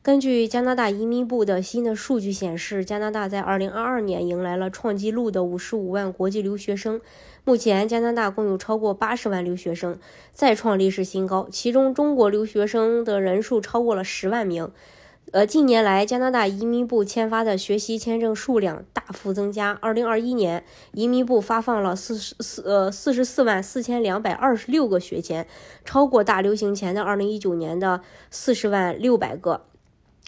根据加拿大移民部的新的数据显示，加拿大在2022年迎来了创纪录的55万国际留学生。目前，加拿大共有超过80万留学生，再创历史新高。其中，中国留学生的人数超过了10万名。呃，近年来，加拿大移民部签发的学习签证数量大幅增加。2021年，移民部发放了44呃44万4226个学签，超过大流行前的2019年的40万600个。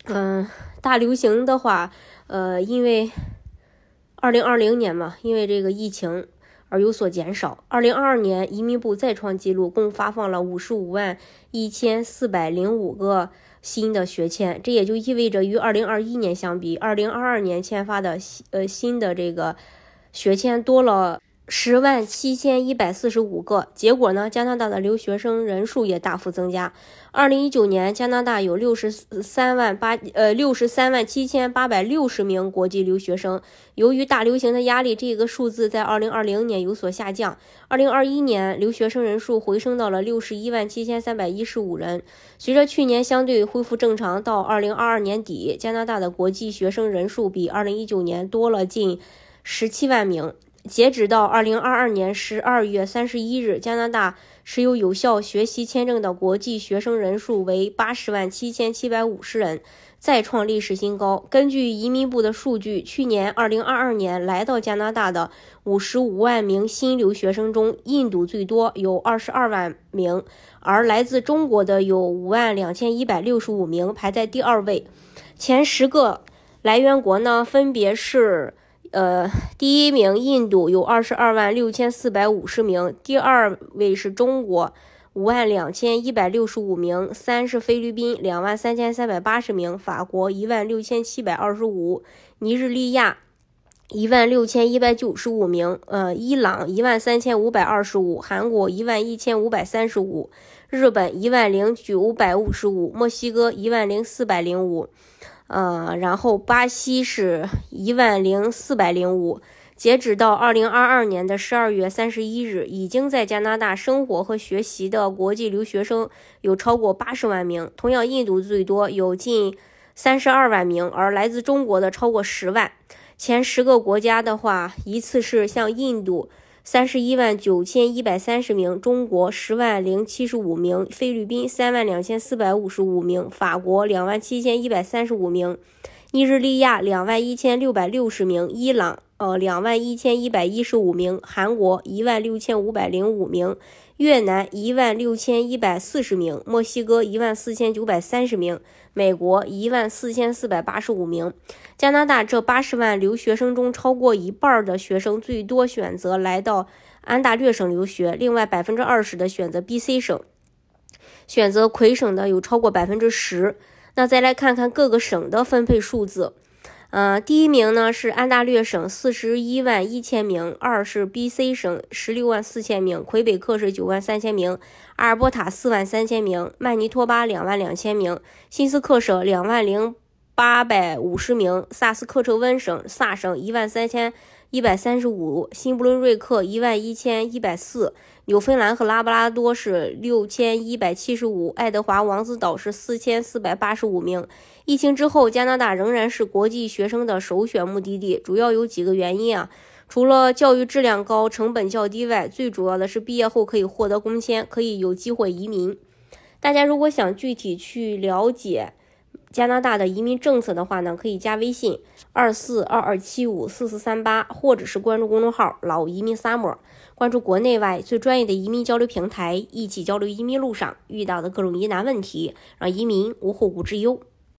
嗯，大流行的话，呃，因为二零二零年嘛，因为这个疫情而有所减少。二零二二年，移民部再创纪录，共发放了五十五万一千四百零五个新的学签，这也就意味着与二零二一年相比，二零二二年签发的呃新的这个学签多了。十万七千一百四十五个，结果呢？加拿大的留学生人数也大幅增加。二零一九年，加拿大有六十三万八呃六十三万七千八百六十名国际留学生。由于大流行的压力，这个数字在二零二零年有所下降。二零二一年，留学生人数回升到了六十一万七千三百一十五人。随着去年相对恢复正常，到二零二二年底，加拿大的国际学生人数比二零一九年多了近十七万名。截止到二零二二年十二月三十一日，加拿大持有有效学习签证的国际学生人数为八十万七千七百五十人，再创历史新高。根据移民部的数据，去年二零二二年来到加拿大的五十五万名新留学生中，印度最多，有二十二万名，而来自中国的有五万两千一百六十五名，排在第二位。前十个来源国呢，分别是。呃，第一名印度有二十二万六千四百五十名，第二位是中国五万两千一百六十五名，三是菲律宾两万三千三百八十名，法国一万六千七百二十五，尼日利亚一万六千一百九十五名，呃，伊朗一万三千五百二十五，韩国一万一千五百三十五，日本一万零九百五十五，墨西哥一万零四百零五。呃，然后巴西是一万零四百零五，截止到二零二二年的十二月三十一日，已经在加拿大生活和学习的国际留学生有超过八十万名。同样，印度最多有近三十二万名，而来自中国的超过十万。前十个国家的话，依次是像印度。三十一万九千一百三十名，中国十万零七十五名，菲律宾三万两千四百五十五名，法国两万七千一百三十五名，尼日利亚两万一千六百六十名，伊朗呃两万一千一百一十五名，韩国一万六千五百零五名。越南一万六千一百四十名，墨西哥一万四千九百三十名，美国一万四千四百八十五名。加拿大这八十万留学生中，超过一半的学生最多选择来到安大略省留学，另外百分之二十的选择 B.C 省，选择魁省的有超过百分之十。那再来看看各个省的分配数字。呃，第一名呢是安大略省四十一万一千名，二是 B.C 省十六万四千名，魁北克是九万三千名，阿尔伯塔四万三千名，曼尼托巴两万两千名，新斯克省两万零八百五十名，萨斯克彻温省萨省一万三千一百三十五，新布伦瑞克一万一千一百四。纽芬兰和拉布拉多是六千一百七十五，爱德华王子岛是四千四百八十五名。疫情之后，加拿大仍然是国际学生的首选目的地，主要有几个原因啊。除了教育质量高、成本较低外，最主要的是毕业后可以获得工签，可以有机会移民。大家如果想具体去了解加拿大的移民政策的话呢，可以加微信二四二二七五四四三八，或者是关注公众号“老移民 summer”。关注国内外最专业的移民交流平台，一起交流移民路上遇到的各种疑难问题，让移民无后顾之忧。